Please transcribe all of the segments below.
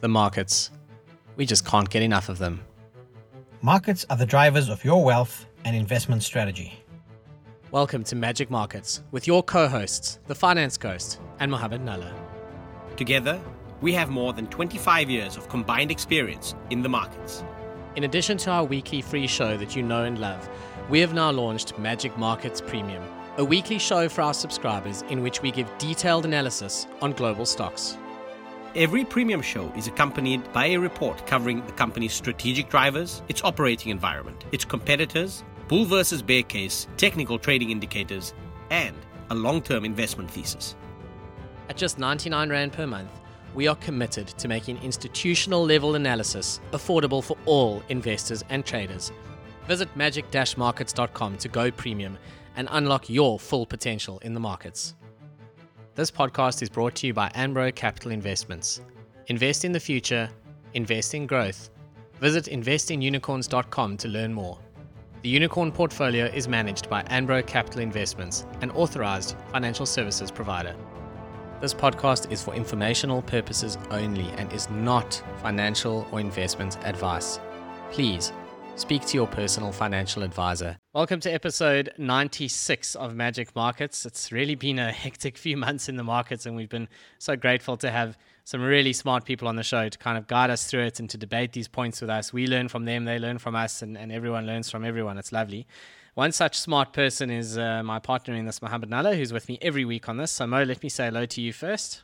the markets. We just can't get enough of them. Markets are the drivers of your wealth and investment strategy. Welcome to Magic Markets with your co hosts, the Finance Ghost and Mohammed Nalla. Together, we have more than 25 years of combined experience in the markets. In addition to our weekly free show that you know and love, we have now launched Magic Markets Premium, a weekly show for our subscribers in which we give detailed analysis on global stocks. Every premium show is accompanied by a report covering the company's strategic drivers, its operating environment, its competitors, bull versus bear case, technical trading indicators, and a long term investment thesis. At just 99 Rand per month, we are committed to making institutional level analysis affordable for all investors and traders. Visit magic markets.com to go premium and unlock your full potential in the markets. This podcast is brought to you by Anbro Capital Investments. Invest in the future, invest in growth. Visit investinunicorns.com to learn more. The Unicorn portfolio is managed by Anbro Capital Investments, an authorized financial services provider. This podcast is for informational purposes only and is not financial or investment advice. Please speak to your personal financial advisor. Welcome to episode 96 of Magic Markets. It's really been a hectic few months in the markets, and we've been so grateful to have some really smart people on the show to kind of guide us through it and to debate these points with us. We learn from them, they learn from us, and, and everyone learns from everyone. It's lovely. One such smart person is uh, my partner in this, Mohammed Nalla, who's with me every week on this. So, Mo, let me say hello to you first.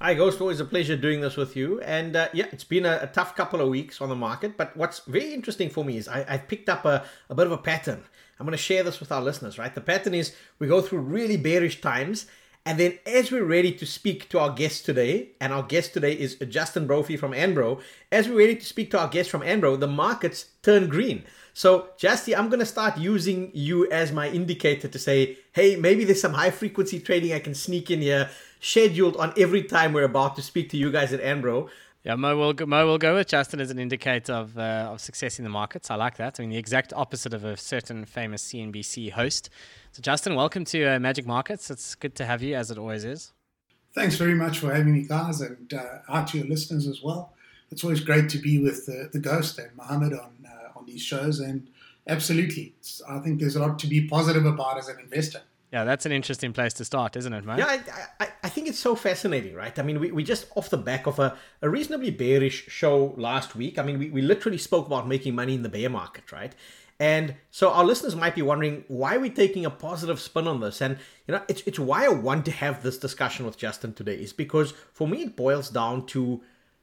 Hi, Ghost. Always a pleasure doing this with you. And uh, yeah, it's been a, a, tough couple of weeks on the market. But what's very interesting for me is I, have picked up a, a bit of a pattern. I'm going to share this with our listeners, right? The pattern is we go through really bearish times. And then, as we're ready to speak to our guest today, and our guest today is Justin Brophy from Anbro, as we're ready to speak to our guest from Anbro, the markets turn green. So, Justy, I'm going to start using you as my indicator to say, hey, maybe there's some high frequency trading I can sneak in here scheduled on every time we're about to speak to you guys at Anbro. Yeah, Mo will go, Mo will go with Justin as an indicator of uh, of success in the markets. I like that. I mean, the exact opposite of a certain famous CNBC host. So, Justin, welcome to uh, Magic Markets. It's good to have you, as it always is. Thanks very much for having me, guys, and uh, out to your listeners as well. It's always great to be with the, the Ghost and Mohammed on uh, on these shows, and absolutely, I think there's a lot to be positive about as an investor. Yeah, that's an interesting place to start, isn't it, man? Yeah, I, I, I, think it's so fascinating, right? I mean, we, we just off the back of a, a reasonably bearish show last week. I mean, we, we literally spoke about making money in the bear market, right? And so our listeners might be wondering why we're taking a positive spin on this. And, you know, it's, it's why I want to have this discussion with Justin today is because for me, it boils down to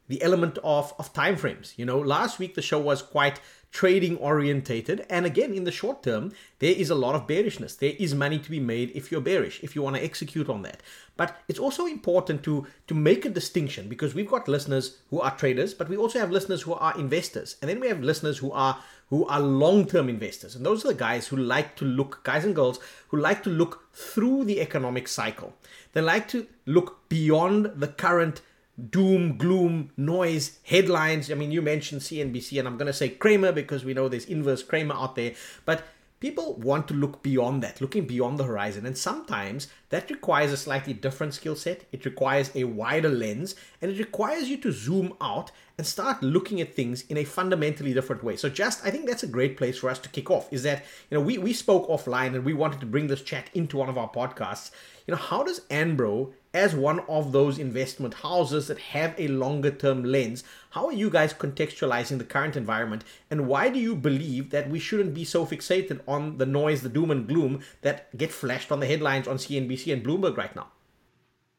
the element of, of time frames. You know, last week the show was quite trading orientated. And again, in the short term, there is a lot of bearishness. There is money to be made if you're bearish, if you want to execute on that. But it's also important to, to make a distinction because we've got listeners who are traders, but we also have listeners who are investors. And then we have listeners who are who are long-term investors. And those are the guys who like to look, guys and girls, who like to look through the economic cycle. They like to look beyond the current doom, gloom, noise, headlines. I mean, you mentioned CNBC, and I'm going to say Cramer because we know there's inverse Cramer out there. But people want to look beyond that, looking beyond the horizon. And sometimes that requires a slightly different skill set. It requires a wider lens and it requires you to zoom out and start looking at things in a fundamentally different way. So just I think that's a great place for us to kick off is that, you know, we, we spoke offline and we wanted to bring this chat into one of our podcasts. You know, how does Anbro as one of those investment houses that have a longer term lens, how are you guys contextualizing the current environment? And why do you believe that we shouldn't be so fixated on the noise, the doom and gloom that get flashed on the headlines on CNBC and Bloomberg right now?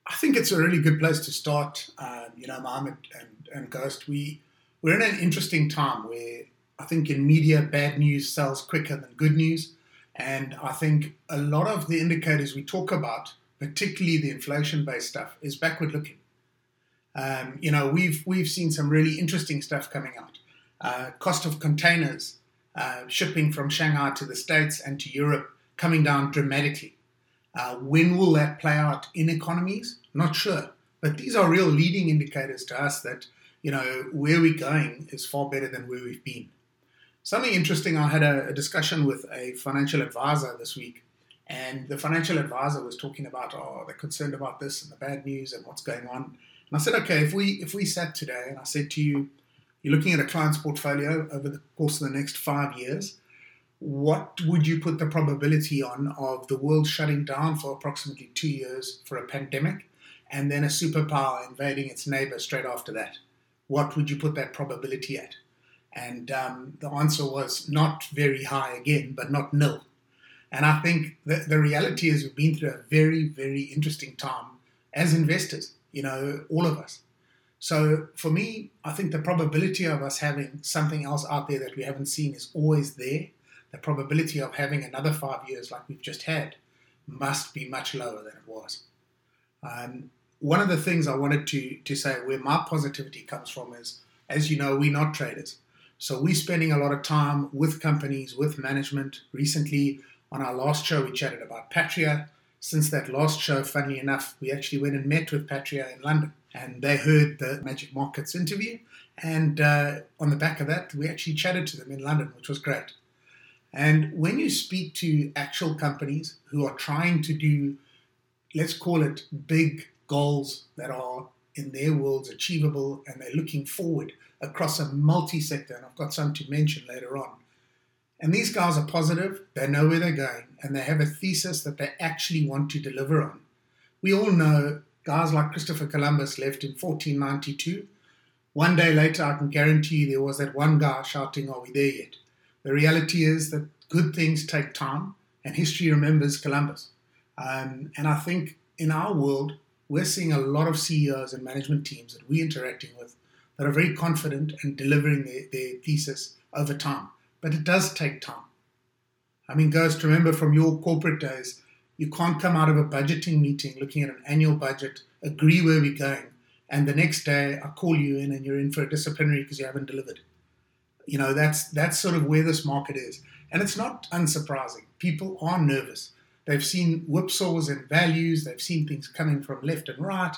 I think it's a really good place to start. Uh, you know, Mohammed and, and Ghost, we, we're in an interesting time where I think in media, bad news sells quicker than good news. And I think a lot of the indicators we talk about particularly the inflation-based stuff, is backward-looking. Um, you know, we've we've seen some really interesting stuff coming out. Uh, cost of containers uh, shipping from Shanghai to the States and to Europe coming down dramatically. Uh, when will that play out in economies? Not sure, but these are real leading indicators to us that you know where we're going is far better than where we've been. Something interesting. I had a, a discussion with a financial advisor this week and the financial advisor was talking about, oh, they're concerned about this and the bad news and what's going on. And I said, okay, if we if we sat today and I said to you, you're looking at a client's portfolio over the course of the next five years, what would you put the probability on of the world shutting down for approximately two years for a pandemic and then a superpower invading its neighbor straight after that? What would you put that probability at? And um, the answer was not very high again, but not nil. And I think the, the reality is we've been through a very, very interesting time as investors, you know, all of us. So for me, I think the probability of us having something else out there that we haven't seen is always there. The probability of having another five years like we've just had must be much lower than it was. Um, one of the things I wanted to, to say where my positivity comes from is, as you know, we're not traders. So we're spending a lot of time with companies, with management. Recently, on our last show, we chatted about Patria. Since that last show, funnily enough, we actually went and met with Patria in London and they heard the Magic Markets interview. And uh, on the back of that, we actually chatted to them in London, which was great. And when you speak to actual companies who are trying to do, let's call it big goals that are in their worlds achievable and they're looking forward across a multi sector, and I've got some to mention later on. And these guys are positive, they know where they're going, and they have a thesis that they actually want to deliver on. We all know guys like Christopher Columbus left in 1492. One day later, I can guarantee you there was that one guy shouting, Are we there yet? The reality is that good things take time, and history remembers Columbus. Um, and I think in our world, we're seeing a lot of CEOs and management teams that we're interacting with that are very confident and delivering their, their thesis over time. But it does take time. I mean, guys, remember from your corporate days, you can't come out of a budgeting meeting looking at an annual budget, agree where we're going, and the next day I call you in and you're in for a disciplinary because you haven't delivered. You know, that's that's sort of where this market is. And it's not unsurprising. People are nervous. They've seen whipsaws in values, they've seen things coming from left and right,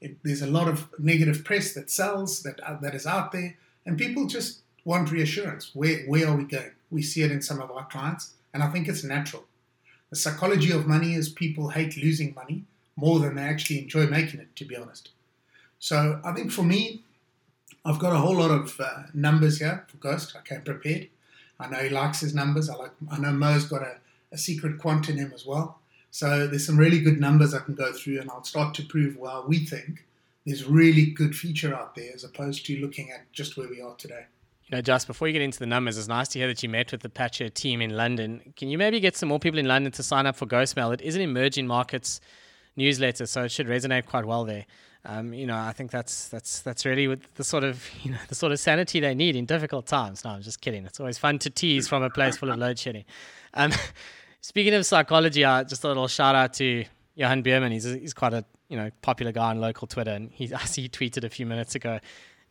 it, there's a lot of negative press that sells, that, that is out there, and people just want reassurance. Where, where are we going? We see it in some of our clients, and I think it's natural. The psychology of money is people hate losing money more than they actually enjoy making it, to be honest. So I think for me, I've got a whole lot of uh, numbers here for Ghost. I came prepared. I know he likes his numbers. I like. I know Mo's got a, a secret quant in him as well. So there's some really good numbers I can go through, and I'll start to prove why we think there's really good future out there, as opposed to looking at just where we are today. You know, just before you get into the numbers, it's nice to hear that you met with the Patria team in London. Can you maybe get some more people in London to sign up for Ghostmail? It is an emerging markets newsletter, so it should resonate quite well there. Um, you know, I think that's that's that's really the sort of you know the sort of sanity they need in difficult times. No, I'm just kidding. It's always fun to tease from a place full of load shedding. Um, Speaking of psychology, uh, just a little shout out to Johan Bierman. He's, he's quite a you know popular guy on local Twitter, and he I see he tweeted a few minutes ago.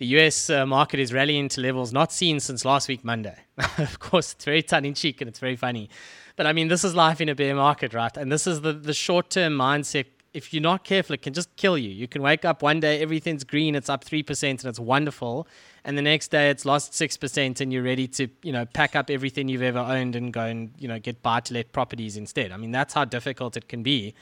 The US uh, market is rallying to levels not seen since last week Monday. of course, it's very tongue in cheek and it's very funny, but I mean this is life in a bear market, right? And this is the the short term mindset if you're not careful, it can just kill you. You can wake up one day, everything's green, it's up 3%, and it's wonderful. And the next day, it's lost 6%, and you're ready to, you know, pack up everything you've ever owned and go and, you know, get buy to let properties instead. I mean, that's how difficult it can be.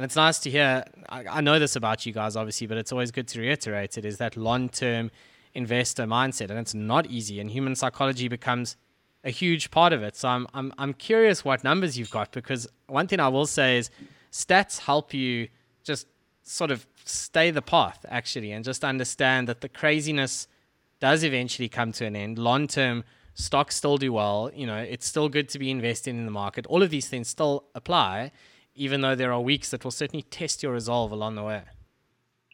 And it's nice to hear. I, I know this about you guys, obviously, but it's always good to reiterate it is that long term investor mindset. And it's not easy, and human psychology becomes a huge part of it. So I'm, I'm, I'm curious what numbers you've got because one thing I will say is, stats help you just sort of stay the path actually and just understand that the craziness does eventually come to an end. Long term, stocks still do well. You know, it's still good to be investing in the market. All of these things still apply, even though there are weeks that will certainly test your resolve along the way.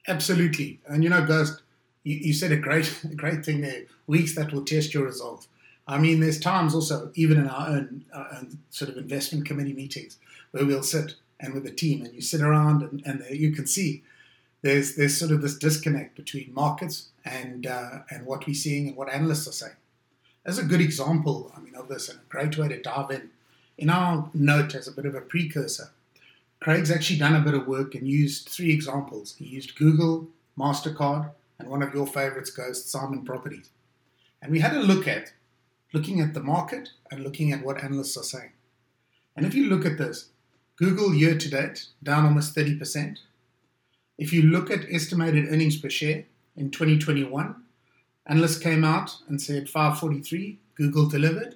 Absolutely. And you know, Ghost, you, you said a great, great thing there weeks that will test your resolve. I mean, there's times also, even in our own, our own sort of investment committee meetings, where we'll sit and with the team, and you sit around and, and you can see there's there's sort of this disconnect between markets and uh, and what we're seeing and what analysts are saying. As a good example, I mean, of this and a great way to dive in. In our note, as a bit of a precursor, Craig's actually done a bit of work and used three examples. He used Google, Mastercard, and one of your favorites, Ghost Simon Properties. And we had a look at looking at the market and looking at what analysts are saying. And if you look at this, Google year to date, down almost 30%. If you look at estimated earnings per share in 2021, analysts came out and said 543, Google delivered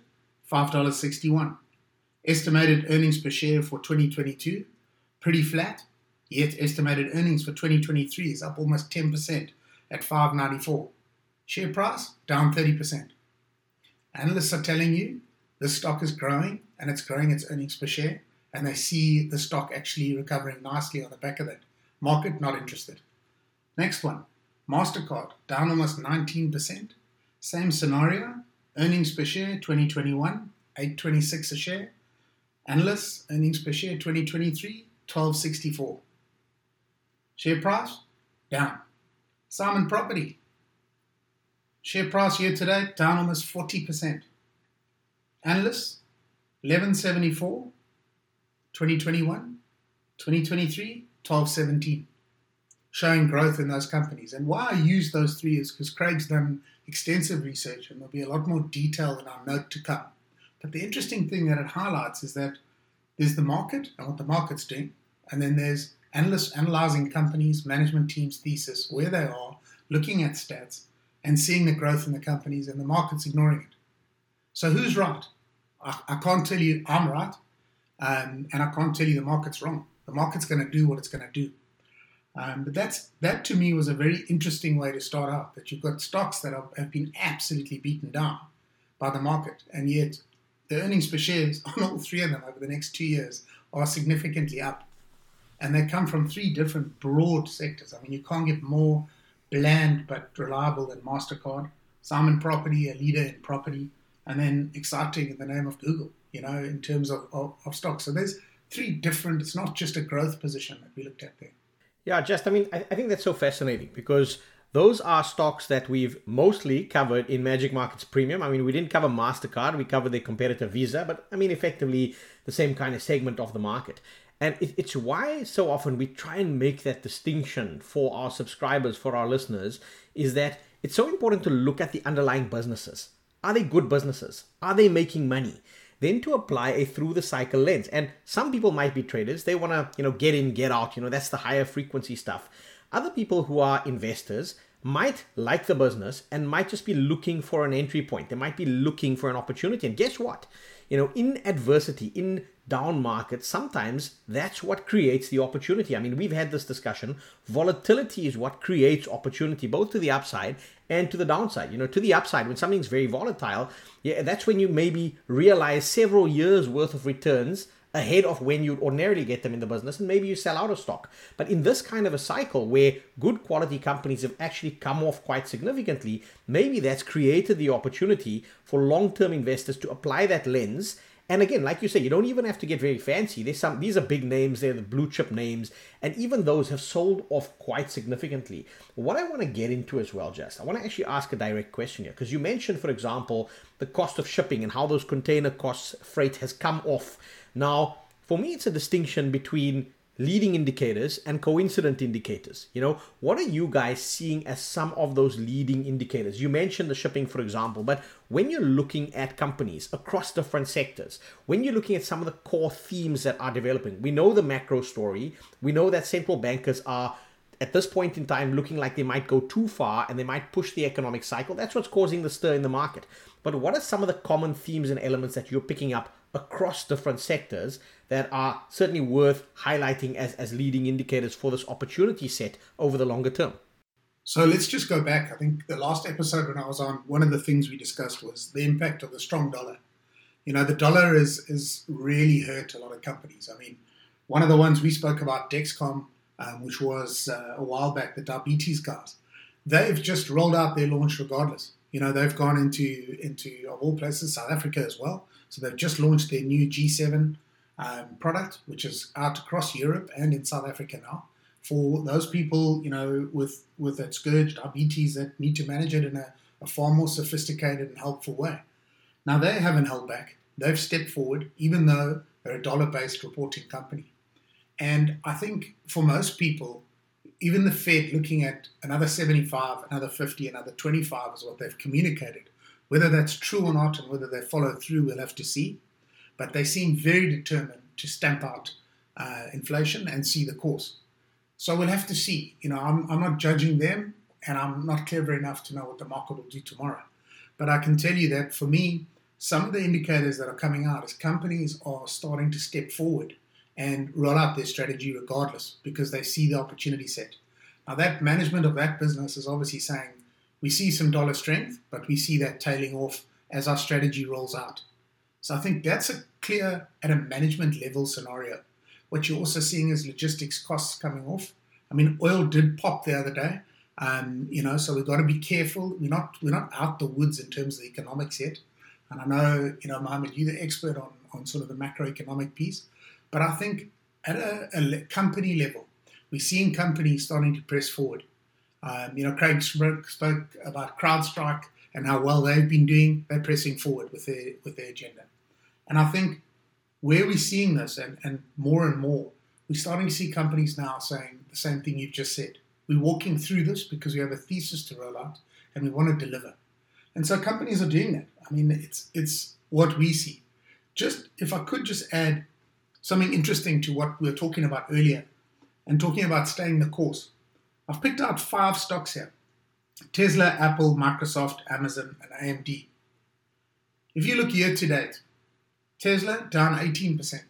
$5.61. Estimated earnings per share for 2022, pretty flat, yet estimated earnings for 2023 is up almost 10% at 594. Share price down 30%. Analysts are telling you this stock is growing and it's growing its earnings per share, and they see the stock actually recovering nicely on the back of that. Market not interested. Next one, MasterCard down almost 19%. Same scenario, earnings per share 2021, 826 a share. Analysts, earnings per share 2023, 1264. Share price down. Simon Property. Share price year to date down almost 40%. Analysts 1174 2021 2023 1217 showing growth in those companies. And why I use those three is because Craig's done extensive research and there'll be a lot more detail in our note to come. But the interesting thing that it highlights is that there's the market and what the market's doing, and then there's analysts analyzing companies, management teams' thesis, where they are, looking at stats, and seeing the growth in the companies, and the market's ignoring it. So who's right? I, I can't tell you I'm right, um, and I can't tell you the market's wrong. The market's going to do what it's going to do. Um, but that's that to me was a very interesting way to start out. That you've got stocks that have, have been absolutely beaten down by the market, and yet the earnings per shares on all three of them over the next two years are significantly up, and they come from three different broad sectors. I mean, you can't get more bland but reliable than Mastercard, Simon Property, a leader in property, and then exciting in the name of Google. You know, in terms of, of, of stocks. So there's three different. It's not just a growth position that we looked at there. Yeah, just I mean, I, I think that's so fascinating because those are stocks that we've mostly covered in Magic Markets Premium. I mean, we didn't cover MasterCard, we covered their competitor Visa, but I mean, effectively the same kind of segment of the market. And it, it's why so often we try and make that distinction for our subscribers, for our listeners, is that it's so important to look at the underlying businesses. Are they good businesses? Are they making money? then to apply a through the cycle lens. And some people might be traders, they want to, you know, get in, get out, you know, that's the higher frequency stuff. Other people who are investors might like the business and might just be looking for an entry point. They might be looking for an opportunity. And guess what? You know, in adversity, in down markets, sometimes that's what creates the opportunity. I mean, we've had this discussion. Volatility is what creates opportunity, both to the upside and to the downside. You know, to the upside, when something's very volatile, yeah, that's when you maybe realize several years worth of returns ahead of when you'd ordinarily get them in the business and maybe you sell out of stock. But in this kind of a cycle where good quality companies have actually come off quite significantly, maybe that's created the opportunity for long-term investors to apply that lens and again, like you say, you don't even have to get very fancy. There's some these are big names, they're the blue chip names, and even those have sold off quite significantly. What I want to get into as well, Jess, I want to actually ask a direct question here, because you mentioned, for example, the cost of shipping and how those container costs freight has come off. Now, for me, it's a distinction between leading indicators and coincident indicators. You know, what are you guys seeing as some of those leading indicators? You mentioned the shipping, for example, but when you're looking at companies across different sectors, when you're looking at some of the core themes that are developing, we know the macro story, we know that central bankers are at this point in time looking like they might go too far and they might push the economic cycle. That's what's causing the stir in the market. But what are some of the common themes and elements that you're picking up across different sectors that are certainly worth highlighting as, as leading indicators for this opportunity set over the longer term? So let's just go back. I think the last episode when I was on, one of the things we discussed was the impact of the strong dollar. You know, the dollar is is really hurt a lot of companies. I mean, one of the ones we spoke about, Dexcom, um, which was uh, a while back, the diabetes guys, they've just rolled out their launch regardless. You know, they've gone into into of all places, South Africa as well. So they've just launched their new G7 um, product, which is out across Europe and in South Africa now. For those people, you know, with with that scourge diabetes that need to manage it in a, a far more sophisticated and helpful way. Now they haven't held back. They've stepped forward, even though they're a dollar-based reporting company. And I think for most people, even the Fed looking at another 75, another 50, another 25 is what they've communicated. Whether that's true or not and whether they follow through, we'll have to see. But they seem very determined to stamp out uh, inflation and see the course. So we'll have to see. You know, I'm, I'm not judging them, and I'm not clever enough to know what the market will do tomorrow. But I can tell you that for me, some of the indicators that are coming out is companies are starting to step forward and roll out their strategy regardless because they see the opportunity set. Now, that management of that business is obviously saying we see some dollar strength, but we see that tailing off as our strategy rolls out. So I think that's a clear at a management level scenario. What you're also seeing is logistics costs coming off. I mean, oil did pop the other day, um, you know, so we've got to be careful. We're not we're not out the woods in terms of the economics yet. And I know, you know, Mohammed, you're the expert on, on sort of the macroeconomic piece. But I think at a, a company level, we're seeing companies starting to press forward. Um, you know, Craig spoke, about CrowdStrike and how well they've been doing. They're pressing forward with their with their agenda. And I think where we're seeing this, and, and more and more, we're starting to see companies now saying the same thing you've just said. We're walking through this because we have a thesis to roll out and we want to deliver. And so companies are doing that. I mean, it's it's what we see. Just if I could just add something interesting to what we were talking about earlier and talking about staying the course. I've picked out five stocks here Tesla, Apple, Microsoft, Amazon, and AMD. If you look year to date, Tesla down 18%.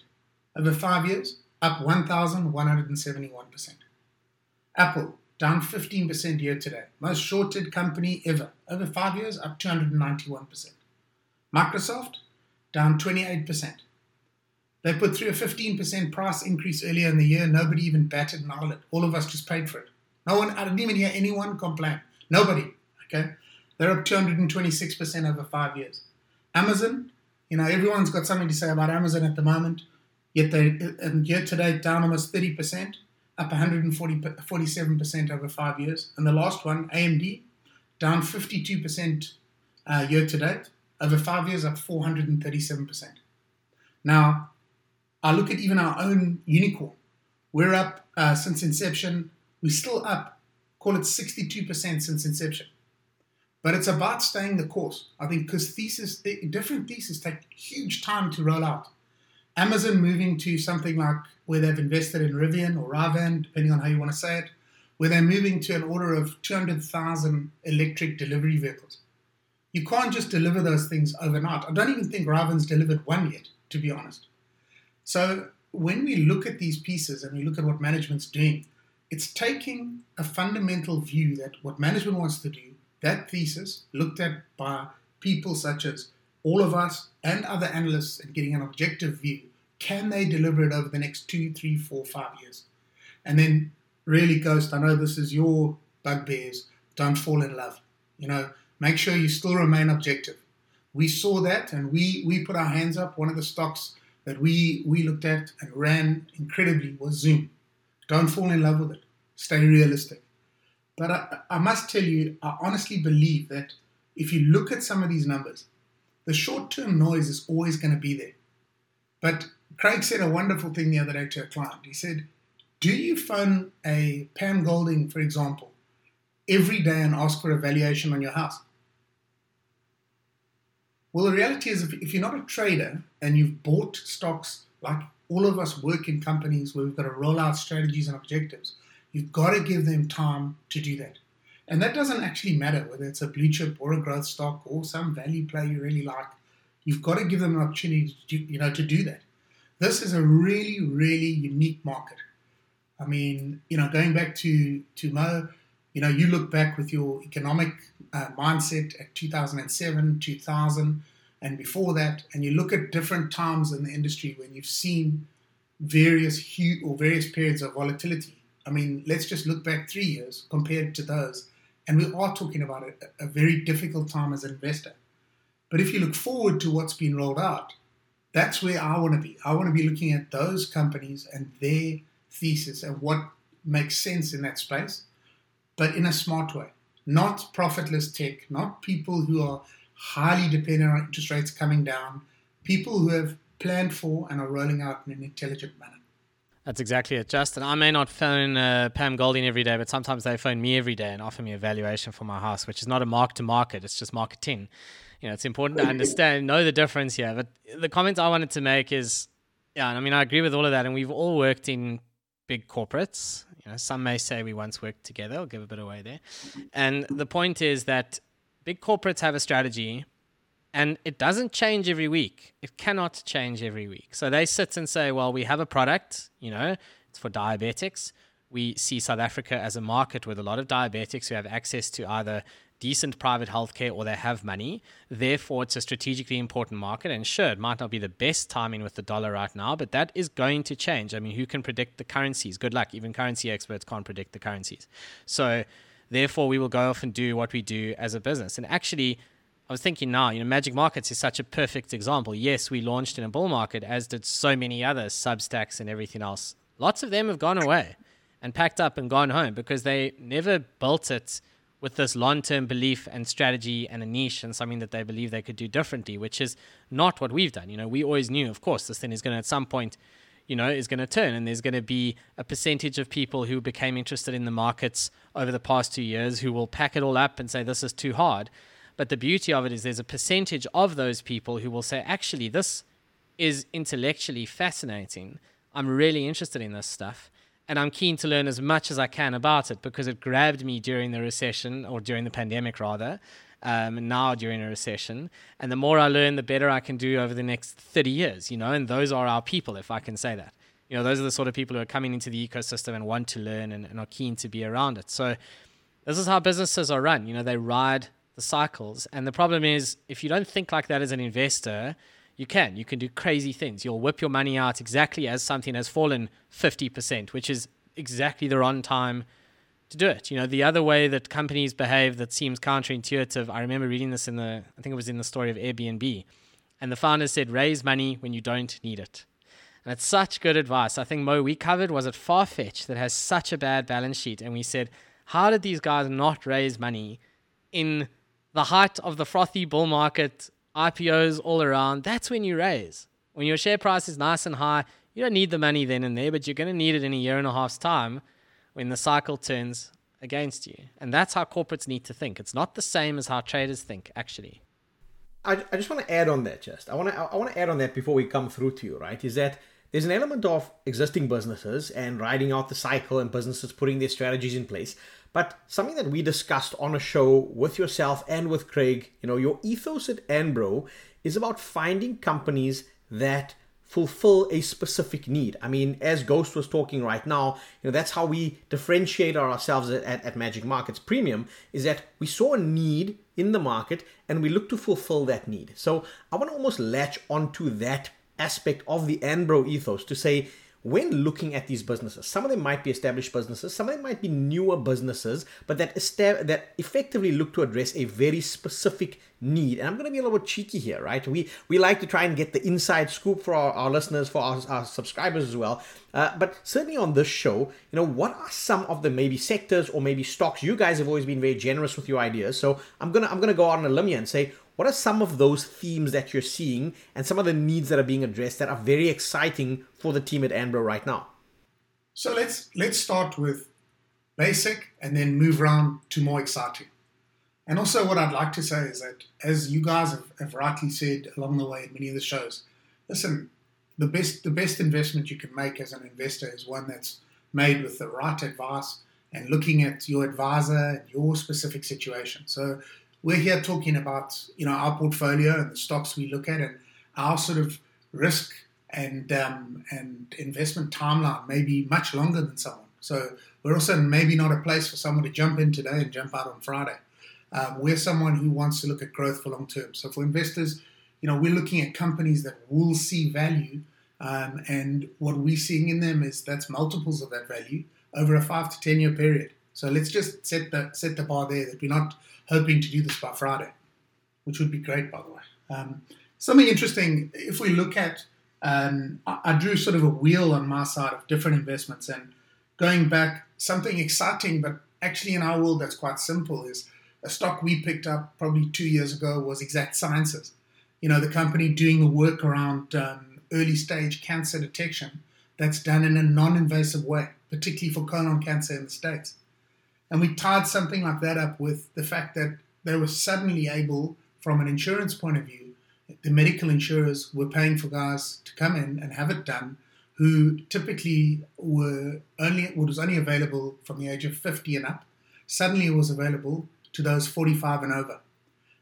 Over five years, up 1,171%. Apple down 15% year to date. Most shorted company ever. Over five years, up 291%. Microsoft down 28%. They put through a 15% price increase earlier in the year. Nobody even batted an eyelid. All of us just paid for it. No one, I didn't even hear anyone complain. Nobody. Okay? They're up 226% over five years. Amazon, you know, everyone's got something to say about Amazon at the moment. Yet they, and year to date, down almost 30%, up 147% over five years. And the last one, AMD, down 52% uh, year to date. Over five years, up 437%. Now, I look at even our own unicorn. We're up uh, since inception. We're still up, call it 62% since inception. But it's about staying the course. I think because thesis, different theses take huge time to roll out. Amazon moving to something like where they've invested in Rivian or Rivian, depending on how you want to say it, where they're moving to an order of 200,000 electric delivery vehicles. You can't just deliver those things overnight. I don't even think Rivian's delivered one yet, to be honest. So when we look at these pieces and we look at what management's doing, it's taking a fundamental view that what management wants to do, that thesis looked at by people such as all of us and other analysts and getting an objective view, can they deliver it over the next two, three, four, five years? And then really, Ghost, I know this is your bugbears, don't fall in love. You know, make sure you still remain objective. We saw that and we, we put our hands up. One of the stocks that we we looked at and ran incredibly was Zoom. Don't fall in love with it. Stay realistic. But I, I must tell you, I honestly believe that if you look at some of these numbers, the short-term noise is always going to be there. But Craig said a wonderful thing the other day to a client. He said, "Do you phone a Pam Golding, for example, every day and ask for a valuation on your house?" Well, the reality is, if you're not a trader and you've bought stocks like all of us work in companies where we've got to roll out strategies and objectives, you've got to give them time to do that. And that doesn't actually matter whether it's a blue chip or a growth stock or some value play you really like. You've got to give them an opportunity to do, you know, to do that. This is a really, really unique market. I mean, you know, going back to, to Mo, you know, you look back with your economic uh, mindset at 2007, 2000, and before that, and you look at different times in the industry when you've seen various or various periods of volatility. I mean, let's just look back three years compared to those, and we are talking about a, a very difficult time as an investor. But if you look forward to what's been rolled out, that's where I want to be. I want to be looking at those companies and their thesis and what makes sense in that space but in a smart way. Not profitless tech, not people who are highly dependent on interest rates coming down, people who have planned for and are rolling out in an intelligent manner. That's exactly it, Justin. I may not phone uh, Pam Golding every day, but sometimes they phone me every day and offer me a valuation for my house, which is not a mark to market, it's just marketing. You know, it's important to understand, know the difference here. But the comment I wanted to make is, yeah, I mean, I agree with all of that, and we've all worked in big corporates, You know, some may say we once worked together. I'll give a bit away there. And the point is that big corporates have a strategy and it doesn't change every week. It cannot change every week. So they sit and say, well, we have a product, you know, it's for diabetics. We see South Africa as a market with a lot of diabetics who have access to either decent private healthcare or they have money. Therefore, it's a strategically important market. And sure, it might not be the best timing with the dollar right now, but that is going to change. I mean, who can predict the currencies? Good luck. Even currency experts can't predict the currencies. So, therefore, we will go off and do what we do as a business. And actually, I was thinking now, you know, Magic Markets is such a perfect example. Yes, we launched in a bull market, as did so many others, Substacks and everything else. Lots of them have gone away and packed up and gone home because they never built it with this long term belief and strategy and a niche and something that they believe they could do differently, which is not what we've done. You know, we always knew, of course, this thing is going to at some point, you know, is going to turn and there's going to be a percentage of people who became interested in the markets over the past two years who will pack it all up and say, this is too hard. But the beauty of it is there's a percentage of those people who will say, actually, this is intellectually fascinating. I'm really interested in this stuff. And I'm keen to learn as much as I can about it because it grabbed me during the recession or during the pandemic, rather, um, now during a recession. And the more I learn, the better I can do over the next 30 years, you know, and those are our people, if I can say that. You know, those are the sort of people who are coming into the ecosystem and want to learn and, and are keen to be around it. So, this is how businesses are run. You know, they ride the cycles. And the problem is, if you don't think like that as an investor, you can. You can do crazy things. You'll whip your money out exactly as something has fallen 50%, which is exactly the wrong time to do it. You know, the other way that companies behave that seems counterintuitive, I remember reading this in the, I think it was in the story of Airbnb. And the founder said, raise money when you don't need it. And it's such good advice. I think, Mo, we covered, was it Farfetch that has such a bad balance sheet? And we said, how did these guys not raise money in the height of the frothy bull market, IPOs all around, that's when you raise. When your share price is nice and high, you don't need the money then and there, but you're going to need it in a year and a half's time when the cycle turns against you. And that's how corporates need to think. It's not the same as how traders think, actually. I, I just want to add on that, just I want to I want to add on that before we come through to you, right? Is that there's an element of existing businesses and riding out the cycle and businesses putting their strategies in place. But something that we discussed on a show with yourself and with Craig, you know, your ethos at Anbro is about finding companies that fulfill a specific need. I mean, as Ghost was talking right now, you know, that's how we differentiate ourselves at, at, at, Magic Markets Premium is that we saw a need in the market and we look to fulfill that need. So I want to almost latch onto that aspect of the Anbro ethos to say, when looking at these businesses, some of them might be established businesses, some of them might be newer businesses, but that estab- that effectively look to address a very specific need. And I'm going to be a little bit cheeky here, right? We we like to try and get the inside scoop for our, our listeners, for our, our subscribers as well. Uh, but certainly on this show, you know, what are some of the maybe sectors or maybe stocks? You guys have always been very generous with your ideas, so I'm gonna I'm gonna go out on a limb here and say what are some of those themes that you're seeing and some of the needs that are being addressed that are very exciting for the team at Anbro right now? So let's let's start with basic and then move around to more exciting. And also, what I'd like to say is that, as you guys have, have rightly said along the way in many of the shows, listen, the best the best investment you can make as an investor is one that's made with the right advice and looking at your advisor and your specific situation. So we're here talking about you know our portfolio and the stocks we look at and our sort of risk and um, and investment timeline may be much longer than someone. So we're also maybe not a place for someone to jump in today and jump out on Friday. Um, we're someone who wants to look at growth for long term. So for investors, you know, we're looking at companies that will see value, um, and what we're seeing in them is that's multiples of that value over a five to ten year period. So let's just set the set the bar there that we're not hoping to do this by Friday, which would be great, by the way. Um, something interesting, if we look at, um, I, I, drew sort of a wheel on my side of different investments and going back, something exciting, but actually in our world that's quite simple is a stock we picked up probably two years ago was Exact Sciences. You know, the company doing the work around um, early stage cancer detection that's done in a non invasive way, particularly for colon cancer in the States. And we tied something like that up with the fact that they were suddenly able, from an insurance point of view, the medical insurers were paying for guys to come in and have it done who typically were only what was only available from the age of 50 and up, suddenly it was available to those 45 and over.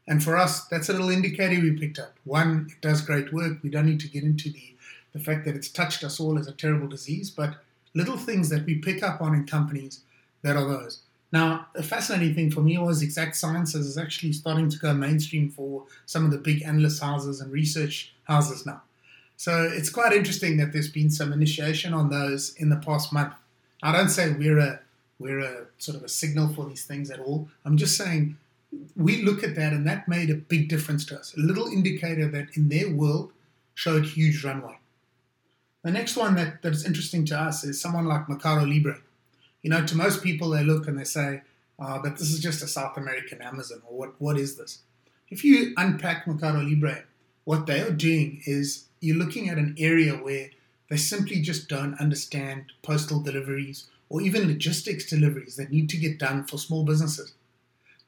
And for us, that's a little indicator we picked up. One, it does great work. We don't need to get into the, the fact that it's touched us all as a terrible disease, but little things that we pick up on in companies that are those. Now, the fascinating thing for me was Exact Sciences is actually starting to go mainstream for some of the big analyst houses and research houses now. So it's quite interesting that there's been some initiation on those in the past month. I don't say we're a we're a sort of a signal for these things at all. I'm just saying we look at that and that made a big difference to us. A little indicator that in their world showed huge runway. The next one that, that is interesting to us is someone like Mercado Libre. You know, to most people, they look and they say, oh, but this is just a South American Amazon, or what, what is this? If you unpack Mercado Libre, what they are doing is you're looking at an area where they simply just don't understand postal deliveries or even logistics deliveries that need to get done for small businesses.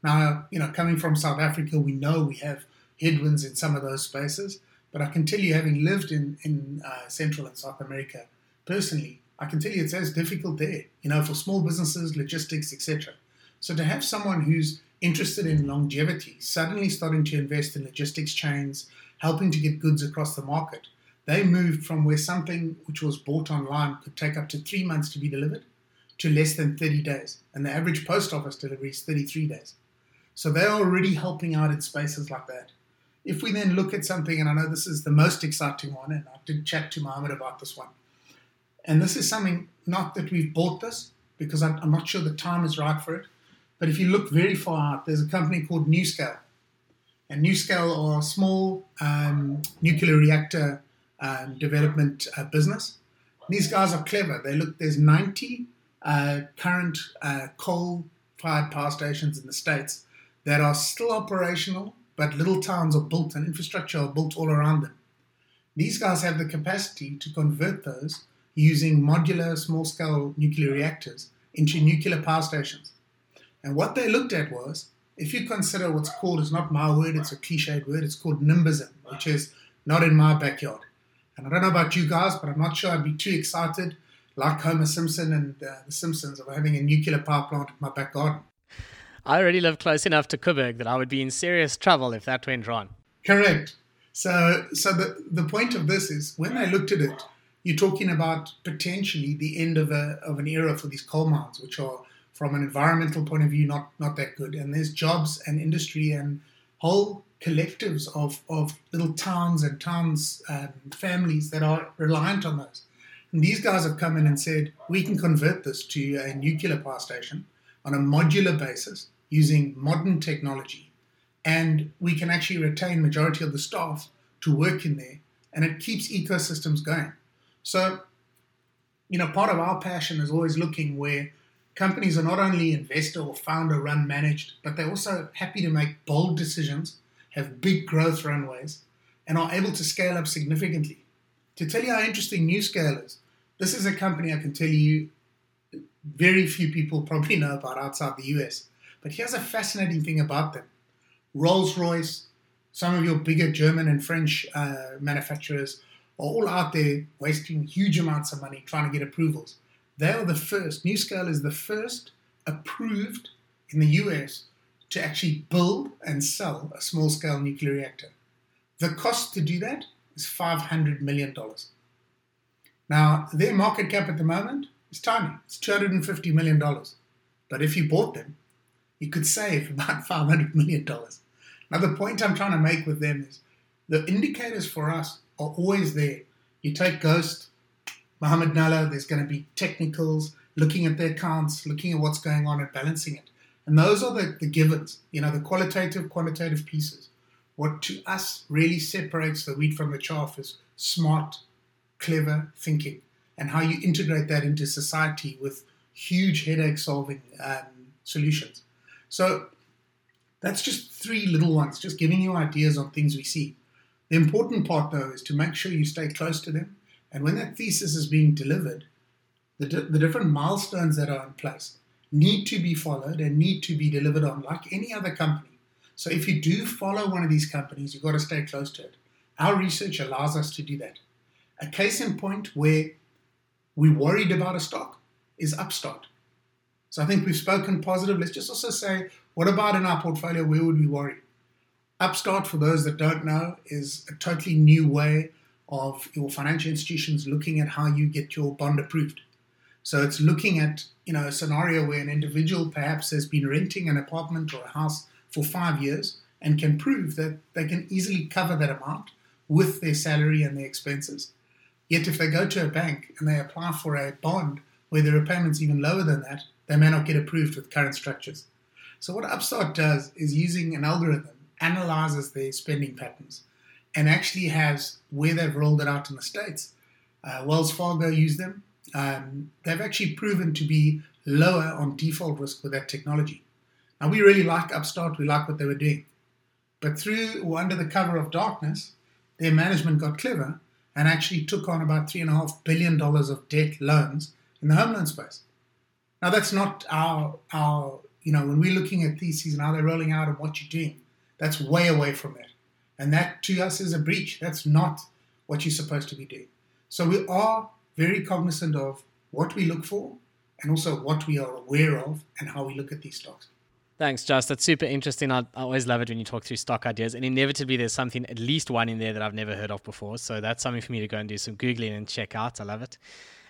Now, you know, coming from South Africa, we know we have headwinds in some of those spaces, but I can tell you, having lived in, in uh, Central and South America personally, I can tell you it's as difficult there, you know, for small businesses, logistics, etc. So to have someone who's interested in longevity, suddenly starting to invest in logistics chains, helping to get goods across the market, they moved from where something which was bought online could take up to three months to be delivered to less than 30 days. And the average post office delivery is 33 days. So they're already helping out in spaces like that. If we then look at something, and I know this is the most exciting one, and I did chat to Mohammed about this one. And this is something, not that we've bought this, because I'm, not sure the time is right for it. But if you look very far out, there's a company called NuScale. And NuScale are a small um, nuclear reactor um, development uh, business. These guys are clever. They look, there's 90 uh, current uh, coal fired power stations in the States that are still operational, but little towns are built and infrastructure are built all around them. These guys have the capacity to convert those using modular small scale nuclear reactors into nuclear power stations. And what they looked at was if you consider what's called, it's not my word, it's a cliched word, it's called NIMBYism, which is not in my backyard. And I don't know about you guys, but I'm not sure I'd be too excited, like Homer Simpson and uh, the Simpsons, of having a nuclear power plant in my back garden. I already live close enough to Koeberg that I would be in serious trouble if that went wrong. Correct. So, so the, the point of this is when they looked at it, you're talking about potentially the end of, a, of an era for these coal mines, which are, from an environmental point of view, not, not that good. And there's jobs and industry and whole collectives of, of little towns and towns and families that are reliant on those. And these guys have come in and said, we can convert this to a nuclear power station on a modular basis using modern technology. And we can actually retain majority of the staff to work in there and it keeps ecosystems going. So, you know, part of our passion is always looking where companies are not only investor or founder run managed, but they're also happy to make bold decisions, have big growth runways, and are able to scale up significantly. To tell you how interesting NuScale is, this is a company I can tell you very few people probably know about outside the US. But here's a fascinating thing about them Rolls Royce, some of your bigger German and French uh, manufacturers all out there wasting huge amounts of money trying to get approvals. They are the first, NuScale is the first approved in the US to actually build and sell a small scale nuclear reactor. The cost to do that is $500 million. Now, their market cap at the moment is tiny. It's $250 million. But if you bought them, you could save about $500 million. Now, the point I'm trying to make with them is the indicators for us are always there. You take Ghost, Mohammed Nalla, there's going to be technicals, looking at their accounts, looking at what's going on and balancing it. And those are the, the givens, you know, the qualitative, quantitative pieces. What to us really separates the wheat from the chaff is smart, clever thinking and how you integrate that into society with huge headache solving um, solutions. So that's just three little ones, just giving you ideas on things we see. The important part, though, is to make sure you stay close to them. And when that thesis is being delivered, the, di- the different milestones that are in place need to be followed and need to be delivered on, like any other company. So if you do follow one of these companies, you've got to stay close to it. Our research allows us to do that. A case in point where we're worried about a stock is Upstart. So I think we've spoken positive. Let's just also say, what about in our portfolio? Where would we worry? Upstart, for those that don't know, is a totally new way of your financial institutions looking at how you get your bond approved. So it's looking at you know a scenario where an individual perhaps has been renting an apartment or a house for five years and can prove that they can easily cover that amount with their salary and their expenses. Yet if they go to a bank and they apply for a bond where the repayment's even lower than that, they may not get approved with current structures. So what Upstart does is using an algorithm analyzes their spending patterns and actually has where they've rolled it out in the states. Uh, Wells Fargo use them. Um, they've actually proven to be lower on default risk with that technology. Now we really like Upstart. We like what they were doing, but through or under the cover of darkness, their management got clever and actually took on about three and a half billion dollars of debt loans in the home loan space. Now that's not our our you know when we're looking at theses and how they're rolling out and what you're doing, that's way away from that. And that to us is a breach. That's not what you're supposed to be doing. So we are very cognizant of what we look for and also what we are aware of and how we look at these stocks. Thanks, Just. That's super interesting. I, I, always love it when you talk through stock ideas, and inevitably there's something, at least one in there that I've never heard of before. So that's something for me to go and do some googling and check out. I love it,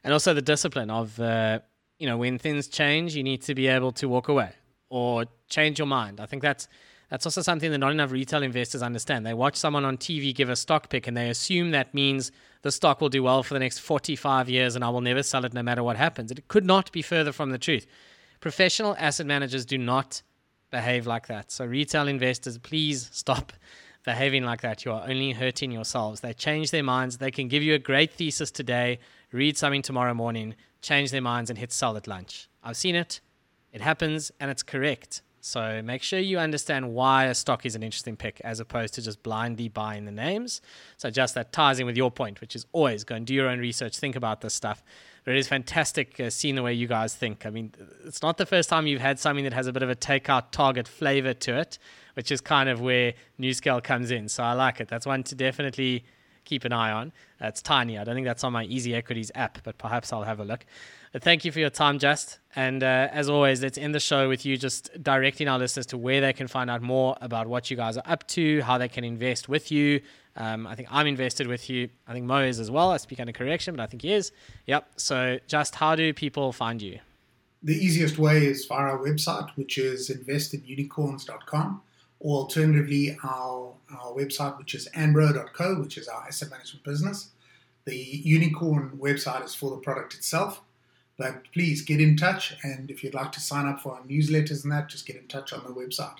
and also the discipline of, uh, you know, when things change, you need to be able to walk away or change your mind. I think that's that's also something that not enough retail investors understand. They watch someone on TV give a stock pick and they assume that means the stock will do well for the next 45 years and I will never sell it no matter what happens. It could not be further from the truth. Professional asset managers do not behave like that. So, retail investors, please stop behaving like that. You are only hurting yourselves. They change their minds. They can give you a great thesis today, read something tomorrow morning, change their minds, and hit sell at lunch. I've seen it. It happens and it's correct. So make sure you understand why a stock is an interesting pick as opposed to just blindly buying the names. So just that ties in with your point, which is always go and do your own research, think about this stuff. But it is fantastic uh, seeing the way you guys think. I mean, it's not the first time you've had something that has a bit of a takeout target flavor to it, which is kind of where NuScale comes in. So I like it. That's one to definitely keep an eye on. Uh, it's tiny. I don't think that's on my Easy Equities app, but perhaps I'll have a look. But thank you for your time, Just. And uh, as always, let's end the show with you just directing our listeners to where they can find out more about what you guys are up to, how they can invest with you. Um, I think I'm invested with you. I think Mo is as well. I speak under correction, but I think he is. Yep. So, just how do people find you? The easiest way is via our website, which is investinunicorns.com, or alternatively, our, our website, which is anbro.co, which is our asset management business. The unicorn website is for the product itself but please get in touch. And if you'd like to sign up for our newsletters and that, just get in touch on the website.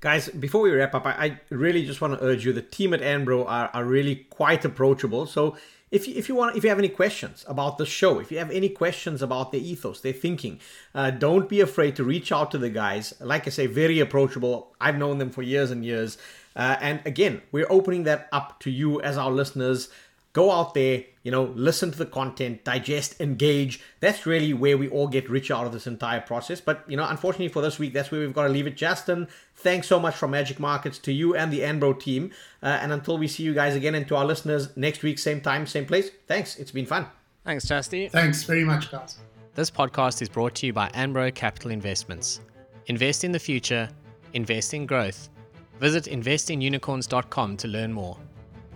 Guys, before we wrap up, I, I really just want to urge you the team at Anbro are, are really quite approachable. So if you, if you want if you have any questions about the show if you have any questions about their ethos their thinking uh, don't be afraid to reach out to the guys. Like i say very approachable. I've known them for years and years. Uh, and again we're opening that up to you as our listeners go out there, you know, listen to the content, digest, engage. That's really where we all get rich out of this entire process. But, you know, unfortunately for this week, that's where we've got to leave it. Justin, thanks so much from Magic Markets to you and the Anbro team. Uh, and until we see you guys again and to our listeners next week, same time, same place, thanks. It's been fun. Thanks, Justy. Thanks very much, guys. This podcast is brought to you by Anbro Capital Investments. Invest in the future, invest in growth. Visit investinunicorns.com to learn more.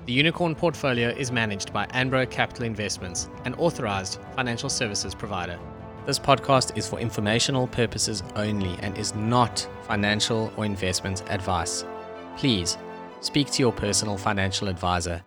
The Unicorn portfolio is managed by Anbro Capital Investments, an authorized financial services provider. This podcast is for informational purposes only and is not financial or investment advice. Please speak to your personal financial advisor